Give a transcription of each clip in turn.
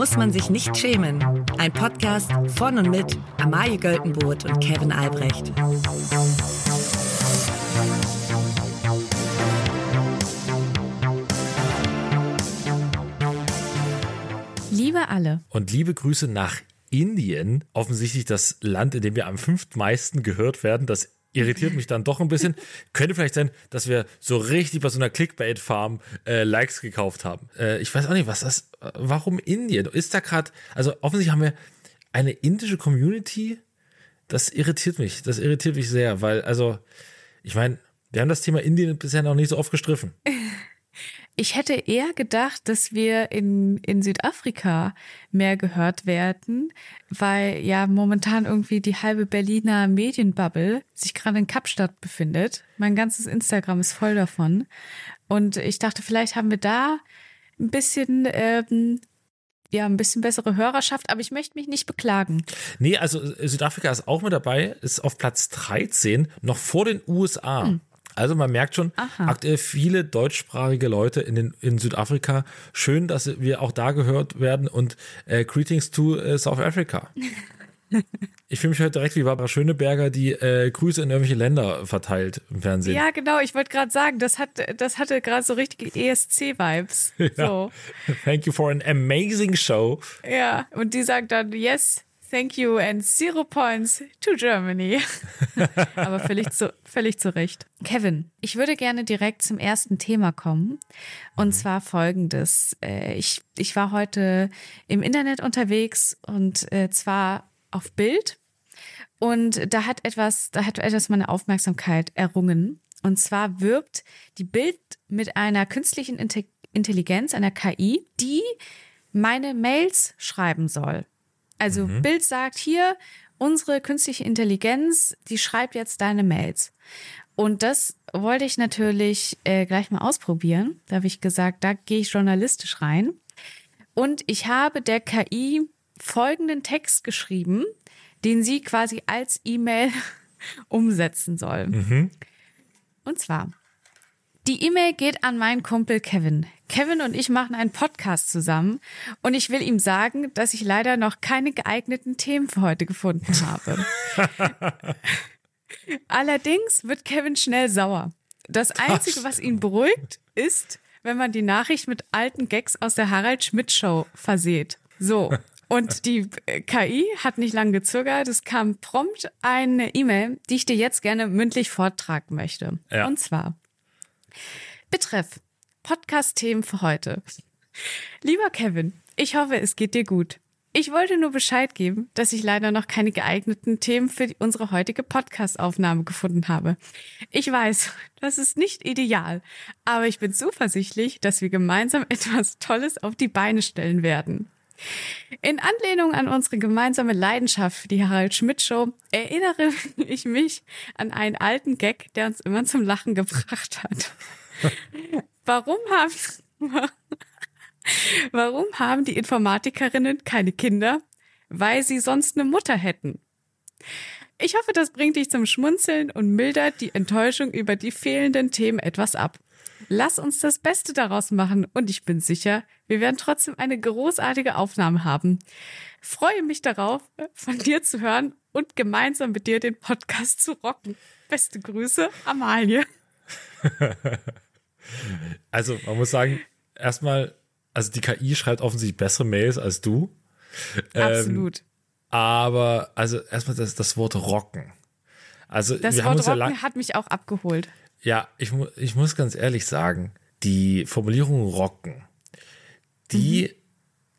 muss man sich nicht schämen. Ein Podcast von und mit Amalie Göltenboot und Kevin Albrecht. Liebe alle. Und liebe Grüße nach Indien. Offensichtlich das Land, in dem wir am fünftmeisten gehört werden. Das irritiert mich dann doch ein bisschen. Könnte vielleicht sein, dass wir so richtig bei so einer Clickbait-Farm äh, Likes gekauft haben. Äh, ich weiß auch nicht, was das, warum Indien? Ist da gerade, also offensichtlich haben wir eine indische Community. Das irritiert mich. Das irritiert mich sehr, weil, also, ich meine, wir haben das Thema Indien bisher noch nicht so oft gestriffen. Ich hätte eher gedacht, dass wir in, in Südafrika mehr gehört werden, weil ja momentan irgendwie die halbe Berliner Medienbubble sich gerade in Kapstadt befindet. Mein ganzes Instagram ist voll davon. Und ich dachte, vielleicht haben wir da ein bisschen ähm, ja, ein bisschen bessere Hörerschaft, aber ich möchte mich nicht beklagen. Nee, also Südafrika ist auch mit dabei, ist auf Platz 13, noch vor den USA. Hm. Also man merkt schon, Aha. aktuell viele deutschsprachige Leute in, den, in Südafrika. Schön, dass wir auch da gehört werden und äh, Greetings to äh, South Africa. Ich fühle mich heute direkt wie Barbara Schöneberger, die äh, Grüße in irgendwelche Länder verteilt im Fernsehen. Ja, genau. Ich wollte gerade sagen, das, hat, das hatte gerade so richtige ESC-Vibes. Ja. So. Thank you for an amazing show. Ja, und die sagt dann, yes, Thank you and zero points to Germany. Aber völlig zu, völlig zu Recht. Kevin, ich würde gerne direkt zum ersten Thema kommen. Und mhm. zwar folgendes. Äh, ich, ich war heute im Internet unterwegs und äh, zwar auf Bild. Und da hat etwas, da hat etwas meine Aufmerksamkeit errungen. Und zwar wirbt die Bild mit einer künstlichen Intelligenz, einer KI, die meine Mails schreiben soll. Also mhm. Bild sagt hier, unsere künstliche Intelligenz, die schreibt jetzt deine Mails. Und das wollte ich natürlich äh, gleich mal ausprobieren. Da habe ich gesagt, da gehe ich journalistisch rein. Und ich habe der KI folgenden Text geschrieben, den sie quasi als E-Mail umsetzen soll. Mhm. Und zwar, die E-Mail geht an meinen Kumpel Kevin. Kevin und ich machen einen Podcast zusammen und ich will ihm sagen, dass ich leider noch keine geeigneten Themen für heute gefunden habe. Allerdings wird Kevin schnell sauer. Das Einzige, was ihn beruhigt, ist, wenn man die Nachricht mit alten Gags aus der Harald Schmidt Show verseht. So. Und die KI hat nicht lange gezögert. Es kam prompt eine E-Mail, die ich dir jetzt gerne mündlich vortragen möchte. Ja. Und zwar, Betreff Podcast-Themen für heute. Lieber Kevin, ich hoffe, es geht dir gut. Ich wollte nur Bescheid geben, dass ich leider noch keine geeigneten Themen für unsere heutige Podcast-Aufnahme gefunden habe. Ich weiß, das ist nicht ideal, aber ich bin zuversichtlich, dass wir gemeinsam etwas Tolles auf die Beine stellen werden. In Anlehnung an unsere gemeinsame Leidenschaft die Harald Schmidt Show erinnere ich mich an einen alten Gag, der uns immer zum Lachen gebracht hat. Warum haben, warum haben die Informatikerinnen keine Kinder? Weil sie sonst eine Mutter hätten. Ich hoffe, das bringt dich zum Schmunzeln und mildert die Enttäuschung über die fehlenden Themen etwas ab. Lass uns das Beste daraus machen und ich bin sicher, wir werden trotzdem eine großartige Aufnahme haben. Freue mich darauf, von dir zu hören und gemeinsam mit dir den Podcast zu rocken. Beste Grüße, Amalie. Also, man muss sagen, erstmal, also die KI schreibt offensichtlich bessere Mails als du. Absolut. Ähm, aber, also erstmal das, das Wort rocken. Also, das wir Wort haben uns rocken ja hat mich auch abgeholt. Ja, ich, ich muss ganz ehrlich sagen, die Formulierung rocken, die, mhm.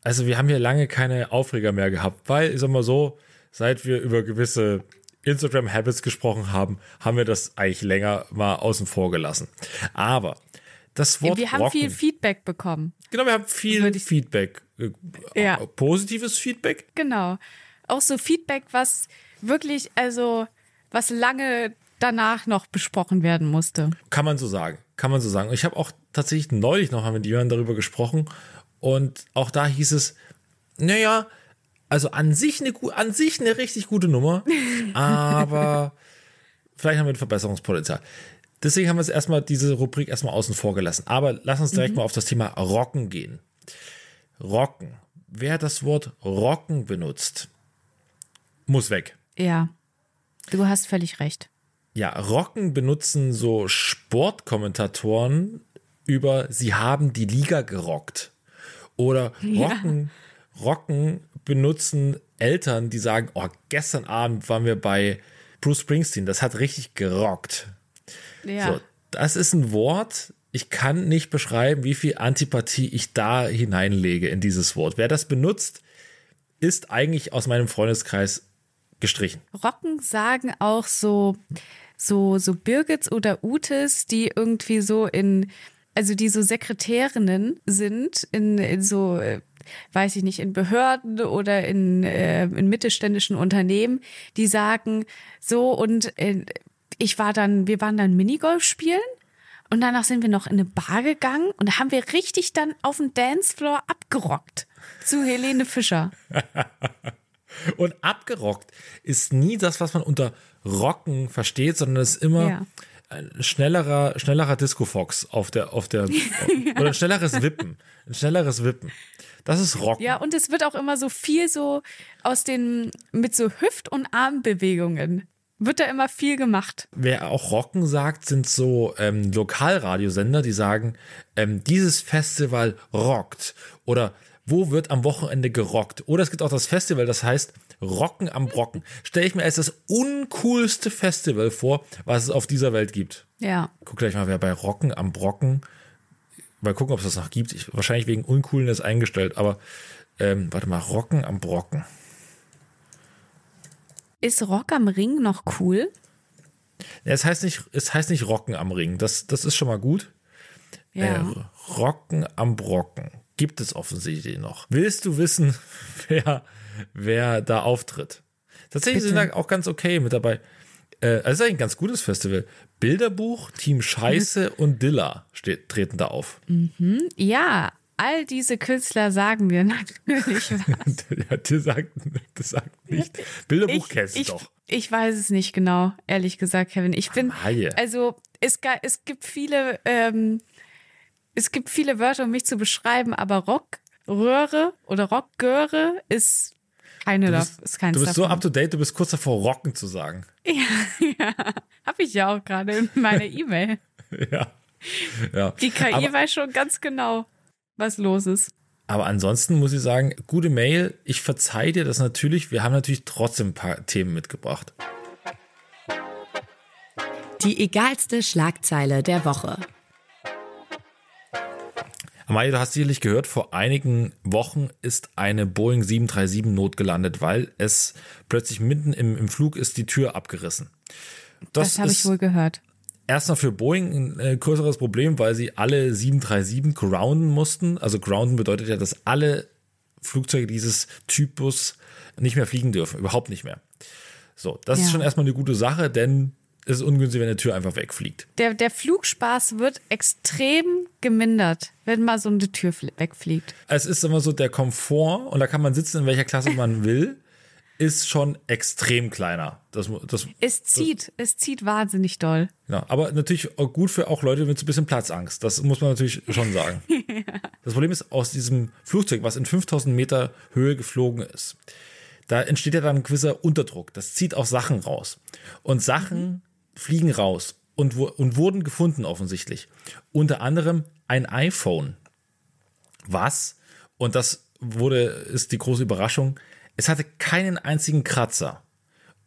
also wir haben hier lange keine Aufreger mehr gehabt, weil, ich sag mal so, seit wir über gewisse Instagram-Habits gesprochen haben, haben wir das eigentlich länger mal außen vor gelassen. Aber das Wort Wir haben rocken, viel Feedback bekommen. Genau, wir haben viel Feedback. Äh, ja. Positives Feedback. Genau. Auch so Feedback, was wirklich, also, was lange danach noch besprochen werden musste. Kann man so sagen. Kann man so sagen. Ich habe auch tatsächlich neulich noch mit Jörn darüber gesprochen und auch da hieß es, naja, also an sich eine, an sich eine richtig gute Nummer, aber vielleicht haben wir ein Verbesserungspotenzial. Deswegen haben wir jetzt erstmal diese Rubrik erstmal außen vor gelassen. Aber lass uns direkt mhm. mal auf das Thema Rocken gehen. Rocken. wer das Wort rocken benutzt, muss weg. Ja, du hast völlig recht. Ja, rocken benutzen so Sportkommentatoren über, sie haben die Liga gerockt. Oder rocken, ja. rocken benutzen Eltern, die sagen, oh, gestern Abend waren wir bei Bruce Springsteen, das hat richtig gerockt. Ja. So, das ist ein Wort, ich kann nicht beschreiben, wie viel Antipathie ich da hineinlege in dieses Wort. Wer das benutzt, ist eigentlich aus meinem Freundeskreis gestrichen. Rocken sagen auch so, so, so Birgits oder Utes, die irgendwie so in, also die so Sekretärinnen sind, in, in so, äh, weiß ich nicht, in Behörden oder in, äh, in mittelständischen Unternehmen, die sagen so und äh, ich war dann, wir waren dann Minigolf spielen und danach sind wir noch in eine Bar gegangen und haben wir richtig dann auf dem Dancefloor abgerockt zu Helene Fischer. und abgerockt ist nie das, was man unter Rocken versteht, sondern es ist immer ja. ein schnellerer, schnellerer Disco Fox auf der, auf der, ja. oder ein schnelleres Wippen. Ein schnelleres Wippen. Das ist Rocken. Ja, und es wird auch immer so viel so aus den, mit so Hüft- und Armbewegungen wird da immer viel gemacht. Wer auch Rocken sagt, sind so ähm, Lokalradiosender, die sagen, ähm, dieses Festival rockt oder wo wird am Wochenende gerockt? Oder es gibt auch das Festival, das heißt Rocken am Brocken. Stelle ich mir als das uncoolste Festival vor, was es auf dieser Welt gibt. Ja. Guck gleich mal, wer bei Rocken am Brocken. Mal gucken, ob es das noch gibt. Ich, wahrscheinlich wegen Uncoolness eingestellt, aber ähm, warte mal, Rocken am Brocken. Ist Rock am Ring noch cool? Ja, es heißt nicht, es heißt nicht Rocken am Ring. Das, das ist schon mal gut. Ja. Äh, Rocken am Brocken gibt es offensichtlich noch. Willst du wissen, wer, wer da auftritt? Tatsächlich Bitte. sind da auch ganz okay mit dabei. Äh, also ist eigentlich ein ganz gutes Festival. Bilderbuch, Team Scheiße und Dilla steht, treten da auf. Mhm. Ja, all diese Künstler sagen mir natürlich was. ja, die sagt, das sagt nicht. Bilderbuch ich, kennst du doch. Ich weiß es nicht genau, ehrlich gesagt, Kevin. Ich bin, also es, es gibt viele, ähm, es gibt viele Wörter, um mich zu beschreiben, aber Rockröhre oder Rockgöre ist keine du bist, ist keins Du bist davon. so up to date, du bist kurz davor, Rocken zu sagen. Ja, ja. habe ich ja auch gerade in meiner E-Mail. ja. ja. Die KI aber, weiß schon ganz genau was los ist. Aber ansonsten muss ich sagen, gute Mail. Ich verzeihe dir das natürlich. Wir haben natürlich trotzdem ein paar Themen mitgebracht. Die egalste Schlagzeile der Woche. Amalia, du hast sicherlich gehört, vor einigen Wochen ist eine Boeing 737 notgelandet, weil es plötzlich mitten im, im Flug ist die Tür abgerissen. Das, das habe ich wohl gehört erstmal für Boeing ein äh, größeres Problem, weil sie alle 737 grounden mussten. Also grounden bedeutet ja, dass alle Flugzeuge dieses Typus nicht mehr fliegen dürfen, überhaupt nicht mehr. So, das ja. ist schon erstmal eine gute Sache, denn es ist ungünstig, wenn eine Tür einfach wegfliegt. Der, der Flugspaß wird extrem gemindert, wenn mal so eine Tür wegfliegt. Es ist immer so der Komfort und da kann man sitzen, in welcher Klasse man will ist schon extrem kleiner. Das, das, es zieht, das, es zieht wahnsinnig doll. Ja, aber natürlich gut für auch Leute mit so ein bisschen Platzangst. Das muss man natürlich schon sagen. ja. Das Problem ist, aus diesem Flugzeug, was in 5000 Meter Höhe geflogen ist, da entsteht ja dann ein gewisser Unterdruck. Das zieht auch Sachen raus. Und Sachen. Fliegen raus und, und wurden gefunden offensichtlich. Unter anderem ein iPhone. Was? Und das wurde, ist die große Überraschung, es hatte keinen einzigen Kratzer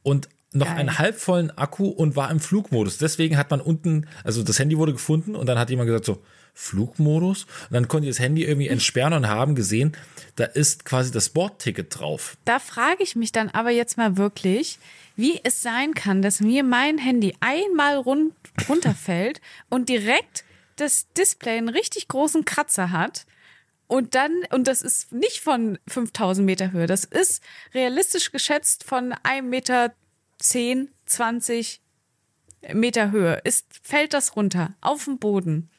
und noch Geil. einen halbvollen Akku und war im Flugmodus. Deswegen hat man unten, also das Handy wurde gefunden und dann hat jemand gesagt so, Flugmodus? Und dann konnte ich das Handy irgendwie entsperren und haben gesehen, da ist quasi das Bordticket drauf. Da frage ich mich dann aber jetzt mal wirklich, wie es sein kann, dass mir mein Handy einmal run runterfällt und direkt das Display einen richtig großen Kratzer hat und dann, und das ist nicht von 5000 Meter Höhe, das ist realistisch geschätzt von 1 Meter 10, 20 Meter Höhe. Ist, fällt das runter auf den Boden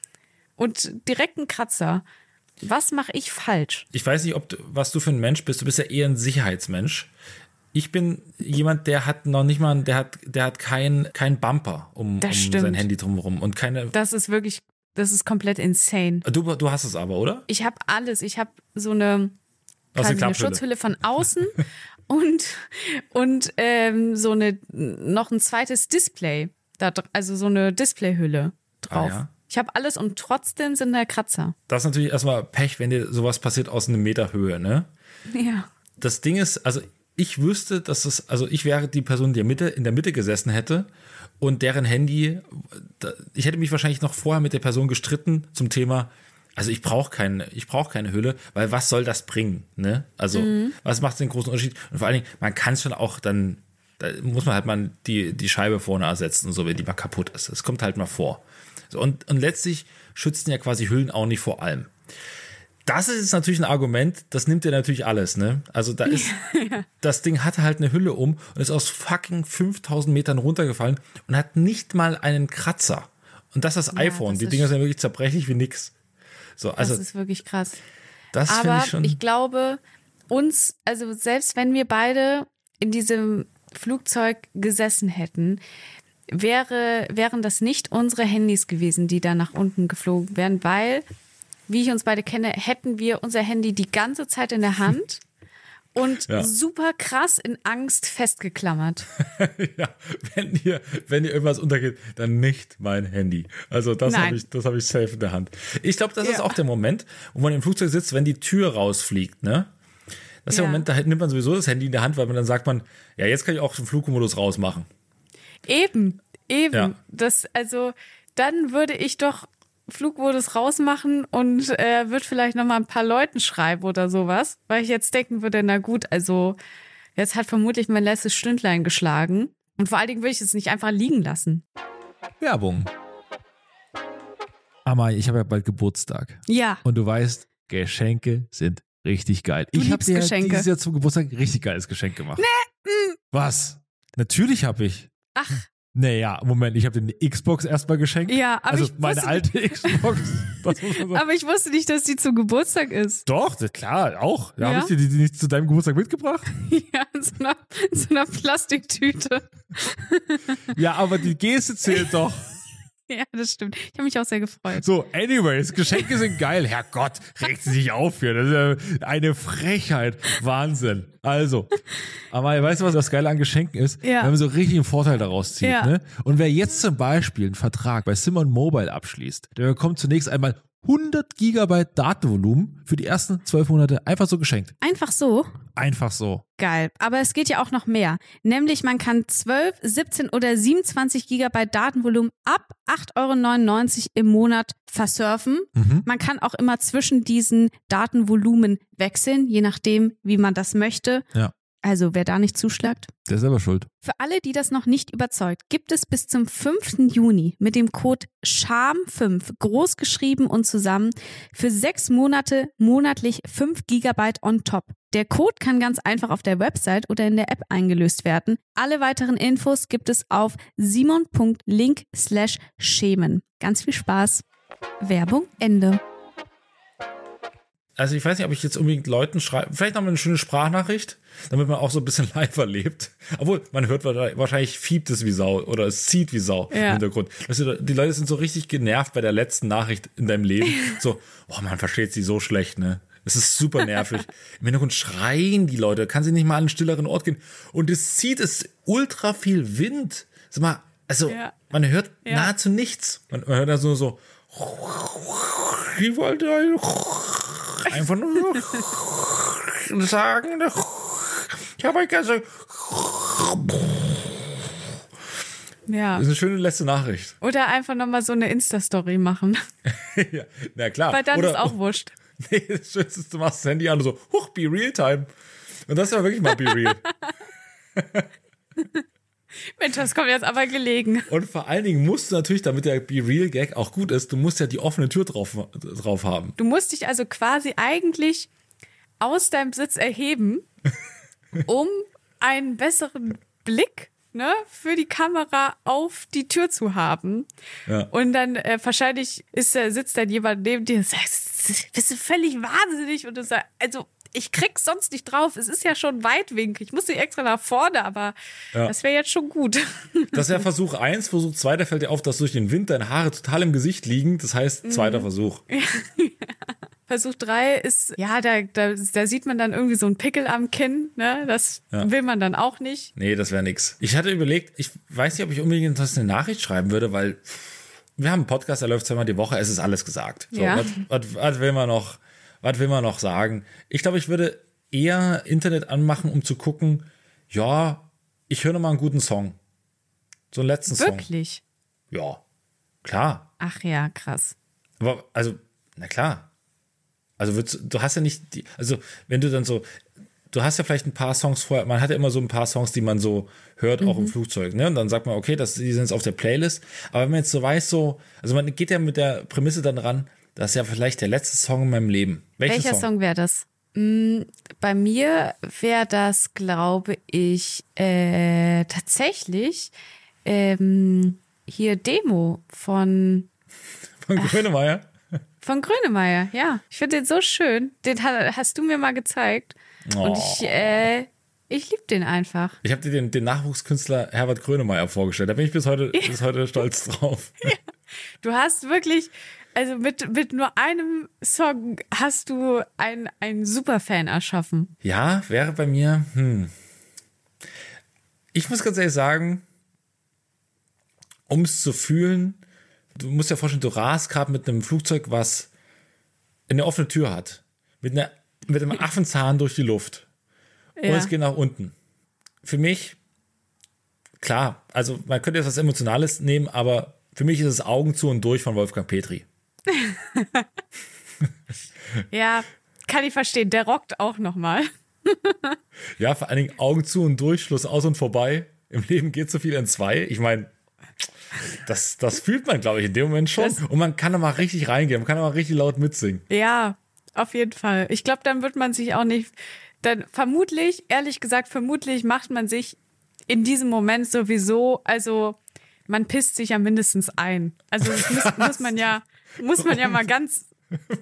und direkt ein Kratzer. Was mache ich falsch? Ich weiß nicht, ob du, was du für ein Mensch bist. Du bist ja eher ein Sicherheitsmensch. Ich bin jemand, der hat noch nicht mal, der hat, der hat kein, kein Bumper um, um sein Handy drumherum und keine. Das ist wirklich das ist komplett insane. Du, du hast es aber, oder? Ich habe alles. Ich habe so eine quasi eine. Schutzhülle von außen und, und ähm, so eine noch ein zweites Display. Da, also so eine Displayhülle drauf. Ah, ja. Ich habe alles und trotzdem sind da Kratzer. Das ist natürlich erstmal Pech, wenn dir sowas passiert aus einem Meter Höhe, ne? Ja. das Ding ist, also ich wüsste, dass es, also ich wäre die Person, die in der Mitte, in der Mitte gesessen hätte und deren Handy, ich hätte mich wahrscheinlich noch vorher mit der Person gestritten zum Thema, also ich brauche keine, ich brauche keine Hülle, weil was soll das bringen, ne? Also was macht den großen Unterschied? Und vor allen Dingen, man kann schon auch dann, da muss man halt mal die, die Scheibe vorne ersetzen, so wenn die mal kaputt ist. Das kommt halt mal vor. So, und, und letztlich schützen ja quasi Hüllen auch nicht vor allem. Das ist natürlich ein Argument, das nimmt dir natürlich alles, ne? Also da ist, das Ding hatte halt eine Hülle um und ist aus fucking 5000 Metern runtergefallen und hat nicht mal einen Kratzer. Und das ist das iPhone. das Die Dinger sind wirklich zerbrechlich wie nix. So, Das also ist wirklich krass. das Aber ich schon. ich glaube, uns, also selbst wenn wir beide in diesem Flugzeug gesessen hätten, wäre, wären das nicht unsere Handys gewesen, die da nach unten geflogen wären, weil, wie ich uns beide kenne, hätten wir unser Handy die ganze Zeit in der Hand und Ja. super krass in Angst festgeklammert. ja, wenn dir, wenn irgendwas untergeht, dann nicht mein Handy. Also das habe ich, das habe ich safe in der Hand. Ich glaube, das ist Ja. auch der Moment, wo man im Flugzeug sitzt, wenn die Tür rausfliegt, ne? Das ist der Ja. Moment, da nimmt man sowieso das Handy in der Hand, weil man dann sagt man, ja, jetzt kann ich auch den Flugmodus rausmachen. Eben, eben. Ja. Das, also, dann würde ich doch Flugmodus rausmachen und äh, würde vielleicht noch mal ein paar Leuten schreiben oder sowas, weil ich jetzt denken würde, na gut, also jetzt hat vermutlich mein letztes Stündlein geschlagen und vor allen Dingen würde ich es nicht einfach liegen lassen. Werbung. Amma, ich habe ja bald Geburtstag. Ja. Und du weißt, Geschenke sind richtig geil. Du ich habe dir Geschenke. dieses Jahr zum Geburtstag ein richtig geiles Geschenk gemacht. mm. Was? Natürlich habe ich. Ach, Naja, Moment, ich habe dir eine Xbox erstmal geschenkt. Ja, aber Also ich meine alte Xbox. Man sagen. aber ich wusste nicht, dass die zum Geburtstag ist. Doch, das- klar, auch. Da Ja? habe ich dir die, die nicht zu deinem Geburtstag mitgebracht. Ja, in so einer, in so einer Plastiktüte. Ja, aber die Geste zählt doch. Ja, das stimmt. Ich habe mich auch sehr gefreut. So, anyways, Geschenke sind geil. Herrgott, regt sie sich auf hier. Das ist eine Frechheit. Wahnsinn. Also, aber weißt du, was das Geile an Geschenken ist? Ja. Wenn man so richtig einen Vorteil daraus zieht. Ja. Ne? Und wer jetzt zum Beispiel einen Vertrag bei Simon Mobile abschließt, der bekommt zunächst einmal 100 Gigabyte Datenvolumen für die ersten zwölf Monate einfach so geschenkt. Einfach so. Einfach so. Geil. Aber es geht ja auch noch mehr. Nämlich man kann 12, 17 oder 27 Gigabyte Datenvolumen ab 8,99 Euro im Monat versurfen. Mhm. Man kann auch immer zwischen diesen Datenvolumen wechseln, je nachdem, wie man das möchte. Ja. Also wer da nicht zuschlagt. Der ist selber schuld. Für alle, die das noch nicht überzeugt, gibt es bis zum 5. Juni mit dem Code SCHAM5 groß geschrieben und zusammen für sechs Monate monatlich 5 Gigabyte on top. Der Code kann ganz einfach auf der Website oder in der App eingelöst werden. Alle weiteren Infos gibt es auf simon.link slash schämen. Ganz viel Spaß. Werbung Ende. Also ich weiß nicht, ob ich jetzt unbedingt Leuten schreibe, vielleicht noch mal eine schöne Sprachnachricht, damit man auch so ein bisschen live erlebt. Obwohl, man hört wahrscheinlich fiebt es wie Sau oder es zieht wie Sau Ja. im Hintergrund. Das ist- Die Leute sind so richtig genervt bei der letzten Nachricht in deinem Leben. So, oh man versteht sie so schlecht, ne? Es ist super nervig. Im Hintergrund schreien die Leute, kann sie nicht mal an einen stilleren Ort gehen. Und es zieht, es ultra viel Wind. Sag mal, also Ja. man hört Ja. nahezu nichts. Man, man hört da so, so, ich wollte einfach nur sagen, ich habe euch gesagt, Ja. das ist eine schöne letzte Nachricht. Oder einfach nochmal so eine Insta-Story machen. ja, na klar. Weil dann Oder, ist auch wurscht. Nee, das Schönste ist, du machst das Handy an und so, huch, be real time. Und das ist ja wirklich mal be real. Mensch, das kommt jetzt aber gelegen. Und vor allen Dingen musst du natürlich, damit der be real Gag auch gut ist, du musst ja die offene Tür drauf, drauf haben. Du musst dich also quasi eigentlich aus deinem Sitz erheben, um einen besseren Blick ne, für die Kamera auf die Tür zu haben. Ja. Und dann äh, wahrscheinlich ist, äh, sitzt dann jemand neben dir und sagt, bist du völlig wahnsinnig? Und du sagst, also ich krieg's sonst nicht drauf. Es ist ja schon weitwinklig. Ich muss nicht extra nach vorne, aber Ja. das wäre jetzt schon gut. Das ist ja Versuch eins. Versuch zwei, da fällt dir auf, dass durch den Wind deine Haare total im Gesicht liegen. Das heißt, zweiter Versuch. Versuch 3 ist, ja, da, da, da sieht man dann irgendwie so einen Pickel am Kinn, ne? Das Ja. will man dann auch nicht. Nee, das wäre nix. Ich hatte überlegt, ich weiß nicht, ob ich unbedingt das eine Nachricht schreiben würde, weil wir haben einen Podcast, der läuft zweimal die Woche, es ist alles gesagt. So, Ja. was, was, was will man noch, was will man noch sagen? Ich glaube, ich würde eher Internet anmachen, um zu gucken, ja, ich höre noch mal einen guten Song. So einen letzten Song. Wirklich. Ja, klar. Ach ja, krass. Aber, also, na klar. Also, würdest, du hast ja nicht die, also, wenn du dann so, du hast ja vielleicht ein paar Songs vorher, man hat ja immer so ein paar Songs, die man so hört, auch im Flugzeug, ne? Und dann sagt man, okay, das, die sind jetzt auf der Playlist. Aber wenn man jetzt so weiß, so, also man geht ja mit der Prämisse dann ran, das ist ja vielleicht der letzte Song in meinem Leben. Welcher, Welcher Song, wäre das? Mm, bei mir wäre das, glaube ich, äh, tatsächlich ähm, hier Demo von, Von Grönemeyer? von Grönemeyer. Ja, ich finde den so schön. Den ha- hast du mir mal gezeigt. Und ich, äh, ich liebe den einfach. Ich habe dir den, den Nachwuchskünstler Herbert Grönemeyer vorgestellt. Da bin ich bis heute, bis heute stolz drauf. Du hast wirklich, also mit, mit nur einem Song hast du einen, einen Superfan erschaffen. Ja, wäre bei mir, hm. Ich muss ganz ehrlich sagen, um es zu fühlen, du musst dir vorstellen, du rast gerade mit einem Flugzeug, was eine offene Tür hat. Mit, einer, mit einem Affenzahn durch die Luft. Und Ja. es geht nach unten. Für mich, klar, also man könnte jetzt was Emotionales nehmen, aber für mich ist es Augen zu und durch von Wolfgang Petri. Ja, kann ich verstehen. Der rockt auch nochmal. Ja, vor allen Dingen Augen zu und durch, Schluss aus und vorbei. Im Leben geht so viel in zwei. Ich meine, das, das fühlt man, glaube ich, in dem Moment schon. Das- und man kann da mal richtig reingehen, man kann da mal richtig laut mitsingen. Ja, auf jeden Fall. Ich glaube, dann wird man sich auch nicht, dann vermutlich, ehrlich gesagt, vermutlich macht man sich in diesem Moment sowieso, also man pisst sich ja mindestens ein. Also das muss, muss man ja, muss man ja mal ganz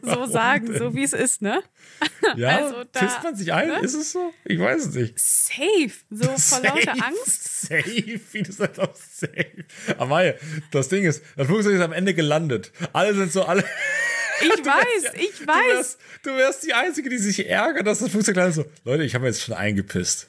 so sagen, so wie es ist, ne? Ja, Also da- pisst man sich ein? ne? Ist es so? Ich weiß es nicht. Safe, so vor lauter Angst. Safe, wie du sagst, auch safe. Amaya, das Ding ist, das Flugzeug ist am Ende gelandet. Alle sind so, alle. Ich weiß, ich Du weiß. wärst, du wärst die Einzige, die sich ärgert, dass das Flugzeug landet. So, Leute, ich habe jetzt schon eingepisst.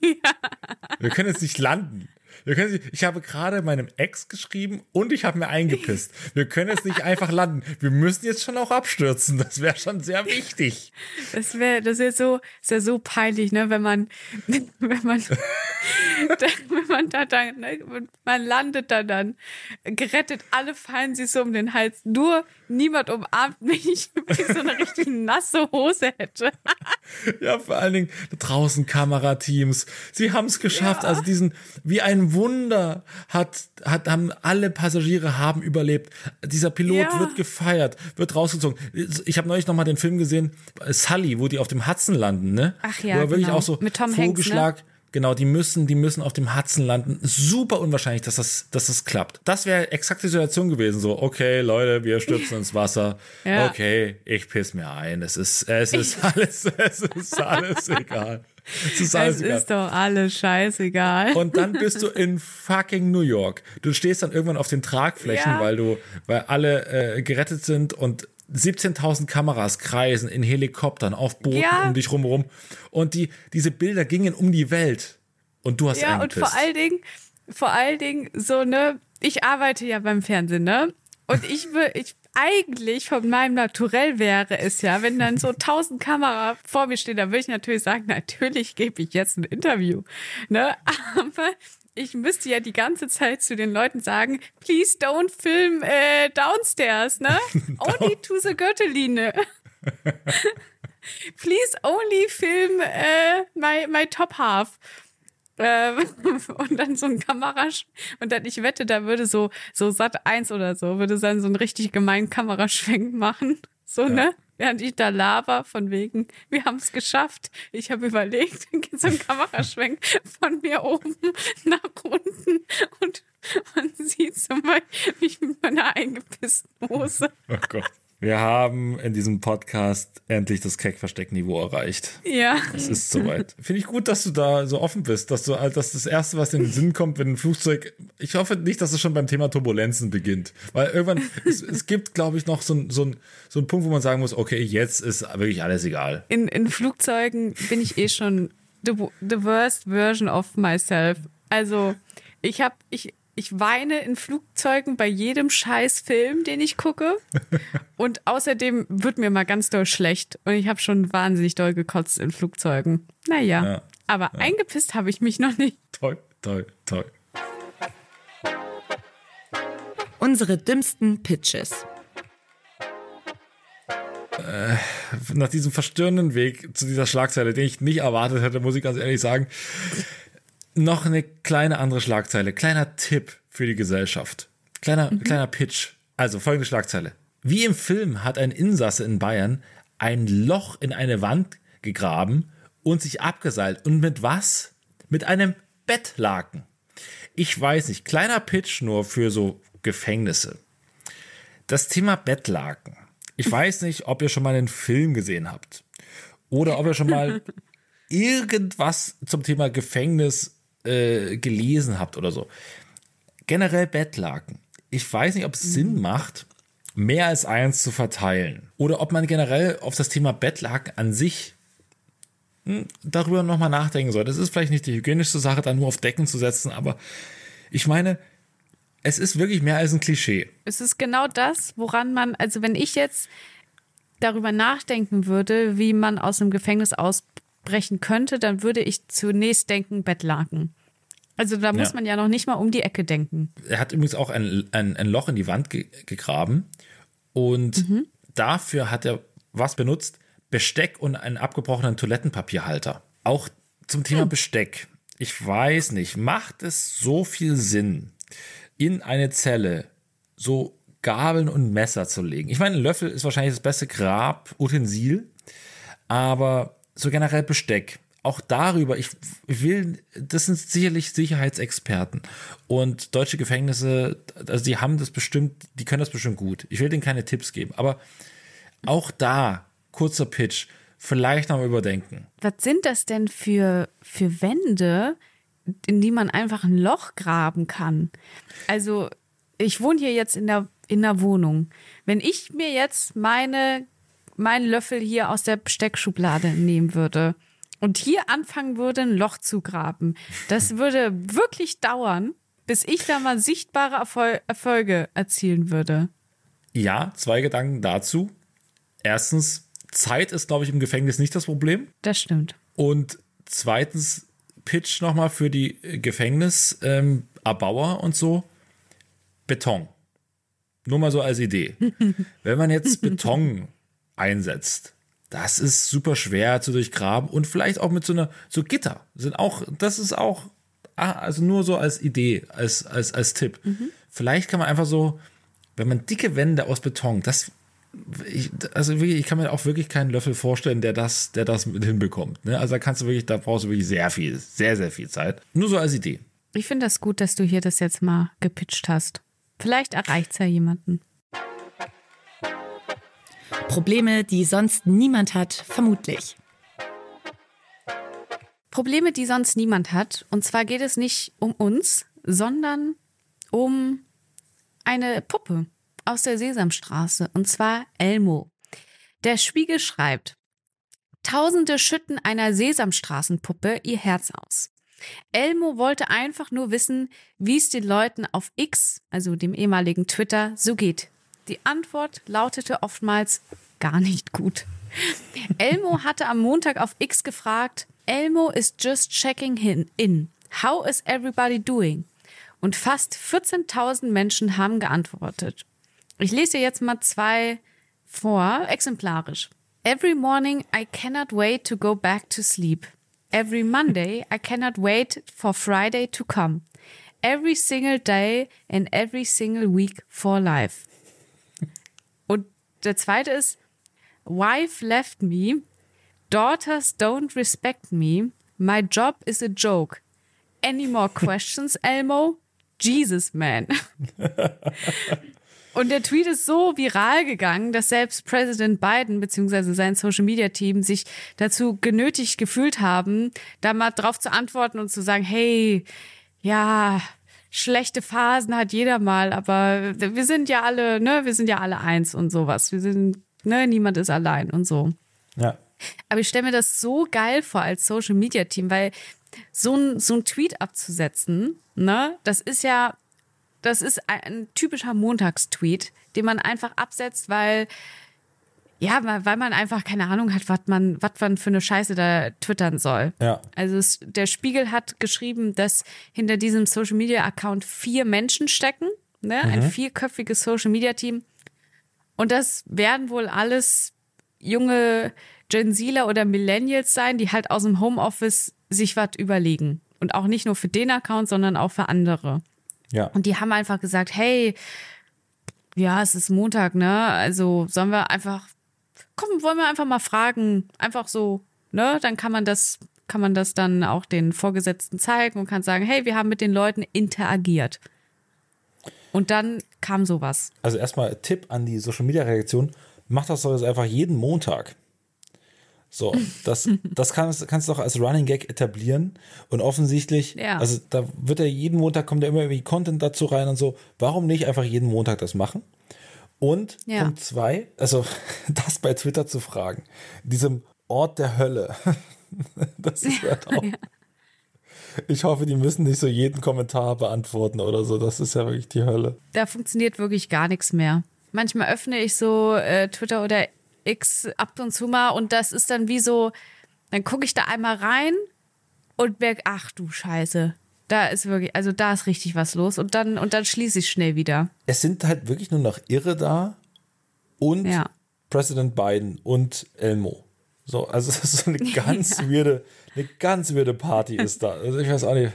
Wir können jetzt nicht landen. Wir können ich habe gerade meinem Ex geschrieben und ich habe mir eingepisst. Wir können jetzt nicht einfach landen. Wir müssen jetzt schon auch abstürzen. Das wäre schon sehr wichtig. Das wäre, das ist so, ist ja so peinlich, ne, wenn man, wenn man, da, wenn man da dann, ne, man landet da dann, gerettet, alle fallen sich so um den Hals, nur niemand umarmt mich, wie ich so eine richtig nasse Hose hätte. Ja, vor allen Dingen draußen Kamerateams. Sie haben es geschafft. Ja. Also diesen, wie ein Wunder hat, hat, haben alle Passagiere haben überlebt. Dieser Pilot Ja. wird gefeiert, wird rausgezogen. Ich habe neulich noch mal den Film gesehen, Sully, wo die auf dem Hudson landen, ne? Ach ja, Wo er wirklich genau. auch so Mit Tom Hanks, ne? Vogelschlag, Genau, die müssen, die müssen auf dem Hudson landen. Super unwahrscheinlich, dass das, dass das klappt. Das wäre exakt die Situation gewesen. So, okay, Leute, wir stürzen ins Wasser. Ja. Okay, ich piss mir ein. Es ist, es ist alles, es ist alles egal. Es ist alles Es egal. ist doch alles scheißegal. Und dann bist du in fucking New York. Du stehst dann irgendwann auf den Tragflächen, Ja. weil du, weil alle äh, gerettet sind und 17.000 Kameras kreisen in Helikoptern auf Booten Ja. um dich rumherum. Und die, diese Bilder gingen um die Welt. Und du hast Ja, und vor allen Dingen, vor allen Dingen so, ne, ich arbeite ja beim Fernsehen, ne? Und ich will, ich, eigentlich von meinem Naturell wäre es ja, wenn dann so tausend Kamera vor mir stehen, dann würde ich natürlich sagen, natürlich gebe ich jetzt ein Interview, ne? Aber ich müsste ja die ganze Zeit zu den Leuten sagen, please don't film äh, downstairs, ne? Only to the Gürtellinie. Please only film äh, my, my top half. Äh, und dann so ein Kamerasch und dann ich wette, da würde so so Sat 1 oder so würde dann so einen richtig gemeinen Kameraschwenk machen, so ne? Während ich da laber von wegen, wir haben es geschafft. Ich habe überlegt, dann geht so ein Kameraschwenk von mir oben nach unten und man sieht so mal, wie ich mit meiner eingepissten Hose. Oh Gott. Wir haben in diesem Podcast endlich das Keck-Versteck-Niveau erreicht. Ja. Es ist soweit. Finde ich gut, dass du da so offen bist, dass du, dass das Erste, was in den Sinn kommt, wenn ein Flugzeug, ich hoffe nicht, dass es schon beim Thema Turbulenzen beginnt. Weil irgendwann, es, es gibt, glaube ich, noch so, ein, so, ein, so einen Punkt, wo man sagen muss, okay, jetzt ist wirklich alles egal. In, in Flugzeugen bin ich eh schon the, the worst version of myself. Also, ich habe, ich, ich weine in Flugzeugen bei jedem scheiß Film, den ich gucke. Und außerdem wird mir mal ganz doll schlecht. Und ich habe schon wahnsinnig doll gekotzt in Flugzeugen. Naja, Ja. aber eingepisst habe ich mich noch nicht. Toll, toll, toll. Unsere dümmsten Pitches. Nach diesem verstörenden Weg zu dieser Schlagzeile, den ich nicht erwartet hätte, muss ich ganz ehrlich sagen, noch eine kleine andere Schlagzeile, kleiner Tipp für die Gesellschaft. Kleiner, kleiner Pitch. Also folgende Schlagzeile. Wie im Film hat ein Insasse in Bayern ein Loch in eine Wand gegraben und sich abgeseilt. Und mit was? Mit einem Bettlaken. Ich weiß nicht, kleiner Pitch nur für so Gefängnisse. Das Thema Bettlaken. Ich weiß nicht, ob ihr schon mal einen Film gesehen habt oder ob ihr schon mal irgendwas zum Thema Gefängnis äh, gelesen habt oder so. Generell Bettlaken. Ich weiß nicht, ob es Sinn macht, mehr als eins zu verteilen. Oder ob man generell auf das Thema Bettlaken an sich hm, darüber nochmal nachdenken soll. Das ist vielleicht nicht die hygienischste Sache, da nur auf Decken zu setzen, aber ich meine, es ist wirklich mehr als ein Klischee. Es ist genau das, woran man, also wenn ich jetzt darüber nachdenken würde, wie man aus dem Gefängnis ausbrechen könnte, dann würde ich zunächst denken Bettlaken. Also da muss Ja. man ja noch nicht mal um die Ecke denken. Er hat übrigens auch ein, ein, ein Loch in die Wand ge gegraben und dafür hat er was benutzt? Besteck und einen abgebrochenen Toilettenpapierhalter. Auch zum Thema Besteck. Ich weiß nicht, macht es so viel Sinn, in eine Zelle so Gabeln und Messer zu legen? Ich meine, ein Löffel ist wahrscheinlich das beste Grabutensil, aber so generell Besteck. Auch darüber, ich will, das sind sicherlich Sicherheitsexperten. Und deutsche Gefängnisse, also die haben das bestimmt, die können das bestimmt gut. Ich will denen keine Tipps geben. Aber auch da, kurzer Pitch, vielleicht noch mal überdenken. Was sind das denn für, für Wände, in die man einfach ein Loch graben kann? Also, ich wohne hier jetzt in der, in der Wohnung. Wenn ich mir jetzt meine, meinen Löffel hier aus der Besteckschublade nehmen würde und hier anfangen würde, ein Loch zu graben, das würde wirklich dauern, bis ich da mal sichtbare Erfol Erfolge erzielen würde. Ja, zwei Gedanken dazu. Erstens, Zeit ist, glaube ich, im Gefängnis nicht das Problem. Das stimmt. Und zweitens, Pitch nochmal für die Gefängniserbauer ähm, Erbauer und so. Beton. Nur mal so als Idee. Wenn man jetzt Beton einsetzt, das ist super schwer zu durchgraben und vielleicht auch mit so einer, so Gitter sind auch, das ist auch, ah, also nur so als Idee, als, als, als Tipp. Vielleicht kann man einfach so, wenn man dicke Wände aus Beton, das, ich, also wirklich, ich kann mir auch wirklich keinen Löffel vorstellen, der das, der das mit hinbekommt. Ne? Also da kannst du wirklich, da brauchst du wirklich sehr viel, sehr, sehr viel Zeit. Nur so als Idee. Ich finde das gut, dass du hier das jetzt mal gepitcht hast. Vielleicht erreicht es ja jemanden. Probleme, die sonst niemand hat, vermutlich. Probleme, die sonst niemand hat. Und zwar geht es nicht um uns, sondern um eine Puppe aus der Sesamstraße. Und zwar Elmo. Der Spiegel schreibt, Tausende schütten einer Sesamstraßenpuppe ihr Herz aus. Elmo wollte einfach nur wissen, wie es den Leuten auf X, also dem ehemaligen Twitter, so geht. Die Antwort lautete oftmals gar nicht gut. Elmo hatte am Montag auf X gefragt, Elmo is just checking in. How is everybody doing? Und fast 14.000 Menschen haben geantwortet. Ich lese dir jetzt mal zwei vor, exemplarisch. Every morning I cannot wait to go back to sleep. Every Monday I cannot wait for Friday to come. Every single day and every single week for life. Der zweite ist, Wife left me, daughters don't respect me, my job is a joke. Any more questions, Elmo? Jesus, man. Und der Tweet ist so viral gegangen, dass selbst Präsident Biden bzw. sein Social Media Team sich dazu genötigt gefühlt haben, da mal drauf zu antworten und zu sagen, hey, ja, schlechte Phasen hat jeder mal, aber wir sind ja alle, ne, wir sind ja alle eins und sowas. Wir sind, ne, niemand ist allein und so. Ja. Aber ich stelle mir das so geil vor als Social Media Team, weil so ein, so ein Tweet abzusetzen, ne, das ist ja, das ist ein typischer Montagstweet, den man einfach absetzt, weil, ja, weil man einfach keine Ahnung hat, was man, was man für eine Scheiße da twittern soll. Ja. Also es, der Spiegel hat geschrieben, dass hinter diesem Social Media Account vier Menschen stecken, ne, ein vierköpfiges Social Media Team. Und das werden wohl alles junge Gen Zler oder Millennials sein, die halt aus dem Homeoffice sich was überlegen. Und auch nicht nur für den Account, sondern auch für andere. Ja. Und die haben einfach gesagt, hey, ja, es ist Montag, ne? Also sollen wir einfach, komm, wollen wir einfach mal fragen, einfach so, ne? Dann kann man das, kann man das dann auch den Vorgesetzten zeigen und kann sagen, hey, wir haben mit den Leuten interagiert. Und dann kam sowas. Also erstmal Tipp an die Social Media Reaktion, mach das doch jetzt einfach jeden Montag. So, das, das kannst, kannst du doch als Running Gag etablieren. Und offensichtlich, Ja. also da wird ja jeden Montag kommt ja immer irgendwie Content dazu rein und so. Warum nicht einfach jeden Montag das machen? Und Ja. Punkt zwei, also das bei Twitter zu fragen, diesem Ort der Hölle. Das ist halt auch. Ich hoffe, die müssen nicht so jeden Kommentar beantworten oder so. Das ist ja wirklich die Hölle. Da funktioniert wirklich gar nichts mehr. Manchmal öffne ich so äh, Twitter oder X ab und zu mal und das ist dann wie so, dann gucke ich da einmal rein und merke, ach du Scheiße, da ist wirklich, also da ist richtig was los und dann und dann schließe ich schnell wieder. Es sind halt wirklich nur noch Irre da und Ja. Präsident Biden und Elmo. So, also es ist so eine ganz weirde, eine ganz weirde Party ist da. Also ich weiß auch nicht,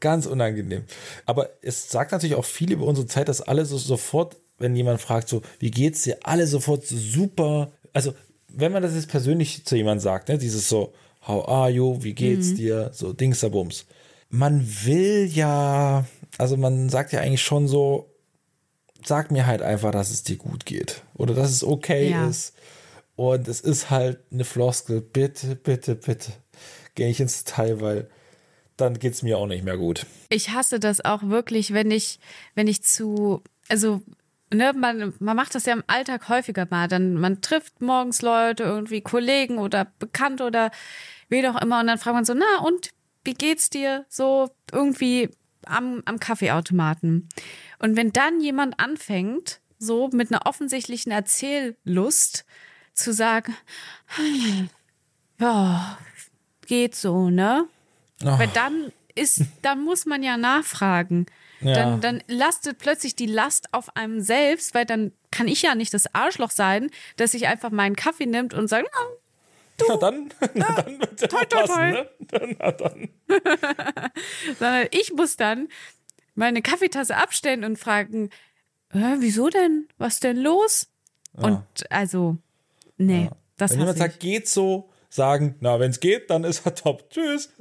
ganz unangenehm. Aber es sagt natürlich auch viel über unsere Zeit, dass alle so sofort, wenn jemand fragt, so, wie geht's dir, alle sofort so super, also wenn man das jetzt persönlich zu jemandem sagt, ne, dieses so, how are you, wie geht's dir, so Dingsabums. Man will ja, also man sagt ja eigentlich schon so, sag mir halt einfach, dass es dir gut geht oder dass es okay Ja. ist. Und es ist halt eine Floskel. Bitte, bitte, bitte. Gehe ich ins Detail, weil dann geht es mir auch nicht mehr gut. Ich hasse das auch wirklich, wenn ich, wenn ich zu, also, ne, man, man macht das ja im Alltag häufiger mal. Dann, man trifft morgens Leute, irgendwie Kollegen oder Bekannte oder wen auch immer und dann fragt man so, na, und wie geht's dir? So irgendwie am, am Kaffeeautomaten. Und wenn dann jemand anfängt, so mit einer offensichtlichen Erzähllust zu sagen, ja, geht so, ne? Weil dann ist, dann muss man ja nachfragen. Ja. Dann, dann lastet plötzlich die Last auf einem selbst, weil dann kann ich ja nicht das Arschloch sein, dass ich einfach meinen Kaffee nimmt und sagt, "Ah, Na dann, na dann wird ja toi, toi, passen, ne? Na dann. sondern ich muss dann meine Kaffeetasse abstellen und fragen, äh, wieso denn? Was denn los? Und also, nee, das Wenn jemand ich. sagt, geht so, sagen, na, wenn es geht, dann ist er top. Tschüss.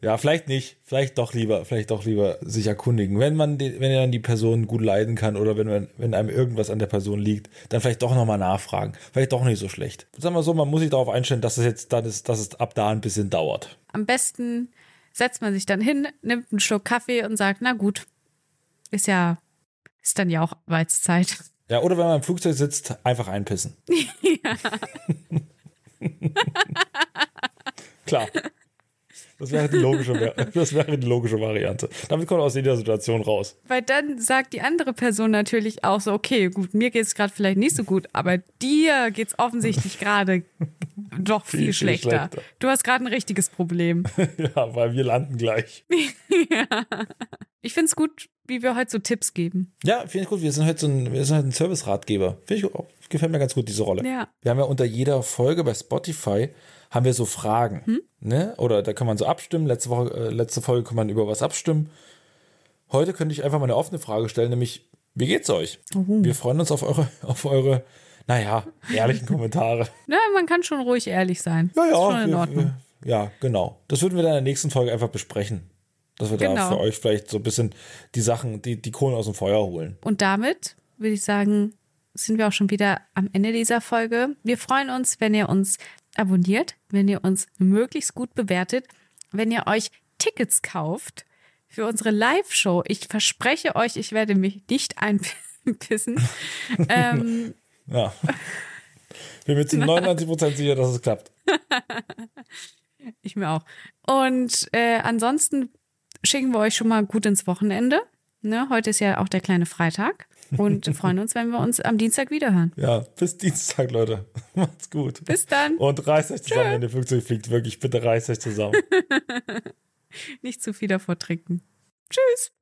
Ja, vielleicht nicht. Vielleicht doch lieber, vielleicht doch lieber sich erkundigen. Wenn man, die, wenn man die Person gut leiden kann oder wenn, man, wenn einem irgendwas an der Person liegt, dann vielleicht doch nochmal nachfragen. Vielleicht doch nicht so schlecht. Sagen wir so, man muss sich darauf einstellen, dass es jetzt, dann ist, dass es ab da ein bisschen dauert. Am besten setzt man sich dann hin, nimmt einen Schluck Kaffee und sagt, na gut, ist ja, ist dann ja auch Arbeitszeit. Ja, oder wenn man im Flugzeug sitzt, einfach einpissen. Klar. Das wäre, die logische, das wäre die logische Variante. Damit kommt man aus jeder Situation raus. Weil dann sagt die andere Person natürlich auch so, okay, gut, mir geht's gerade vielleicht nicht so gut, aber dir geht's offensichtlich gerade doch viel, Viel, viel schlechter. schlechter. Du hast gerade ein richtiges Problem. Ja, weil wir landen gleich. Ich find's gut, wie wir heute so Tipps geben. Ja, finde ich gut. Wir sind heute so ein, wir sind heute ein Service-Ratgeber. Finde ich, auch- gefällt mir ganz gut, diese Rolle. Ja. Wir haben ja unter jeder Folge bei Spotify haben wir so Fragen. Hm? Ne? Oder da kann man so abstimmen. Letzte Woche, äh, letzte Folge kann man über was abstimmen. Heute könnte ich einfach mal eine offene Frage stellen, nämlich, wie geht's euch? Wir freuen uns auf eure, auf eure, naja, ehrlichen Kommentare. Na, man kann schon ruhig ehrlich sein. Ja, Ist ja. schon in wir- Ordnung. wir- ja, genau. Das würden wir dann in der nächsten Folge einfach besprechen. Dass wir da Genau. für euch vielleicht so ein bisschen die Sachen, die, die Kohlen aus dem Feuer holen. Und damit würde ich sagen, sind wir auch schon wieder am Ende dieser Folge. Wir freuen uns, wenn ihr uns abonniert, wenn ihr uns möglichst gut bewertet, wenn ihr euch Tickets kauft für unsere Live-Show. Ich verspreche euch, ich werde mich nicht einpissen. ähm, Ja. Bin mir zu 99% sicher, dass es klappt. ich mir auch. Und äh, ansonsten schicken wir euch schon mal gut ins Wochenende. Ne? Heute ist ja auch der kleine Freitag. Und freuen uns, wenn wir uns am Dienstag wiederhören. Ja, bis Dienstag, Leute. Macht's gut. Bis dann. Und reißt euch zusammen, wenn ihr Flugzeug fliegt. Wirklich, bitte reißt euch zusammen. Nicht zu viel davor trinken. Tschüss.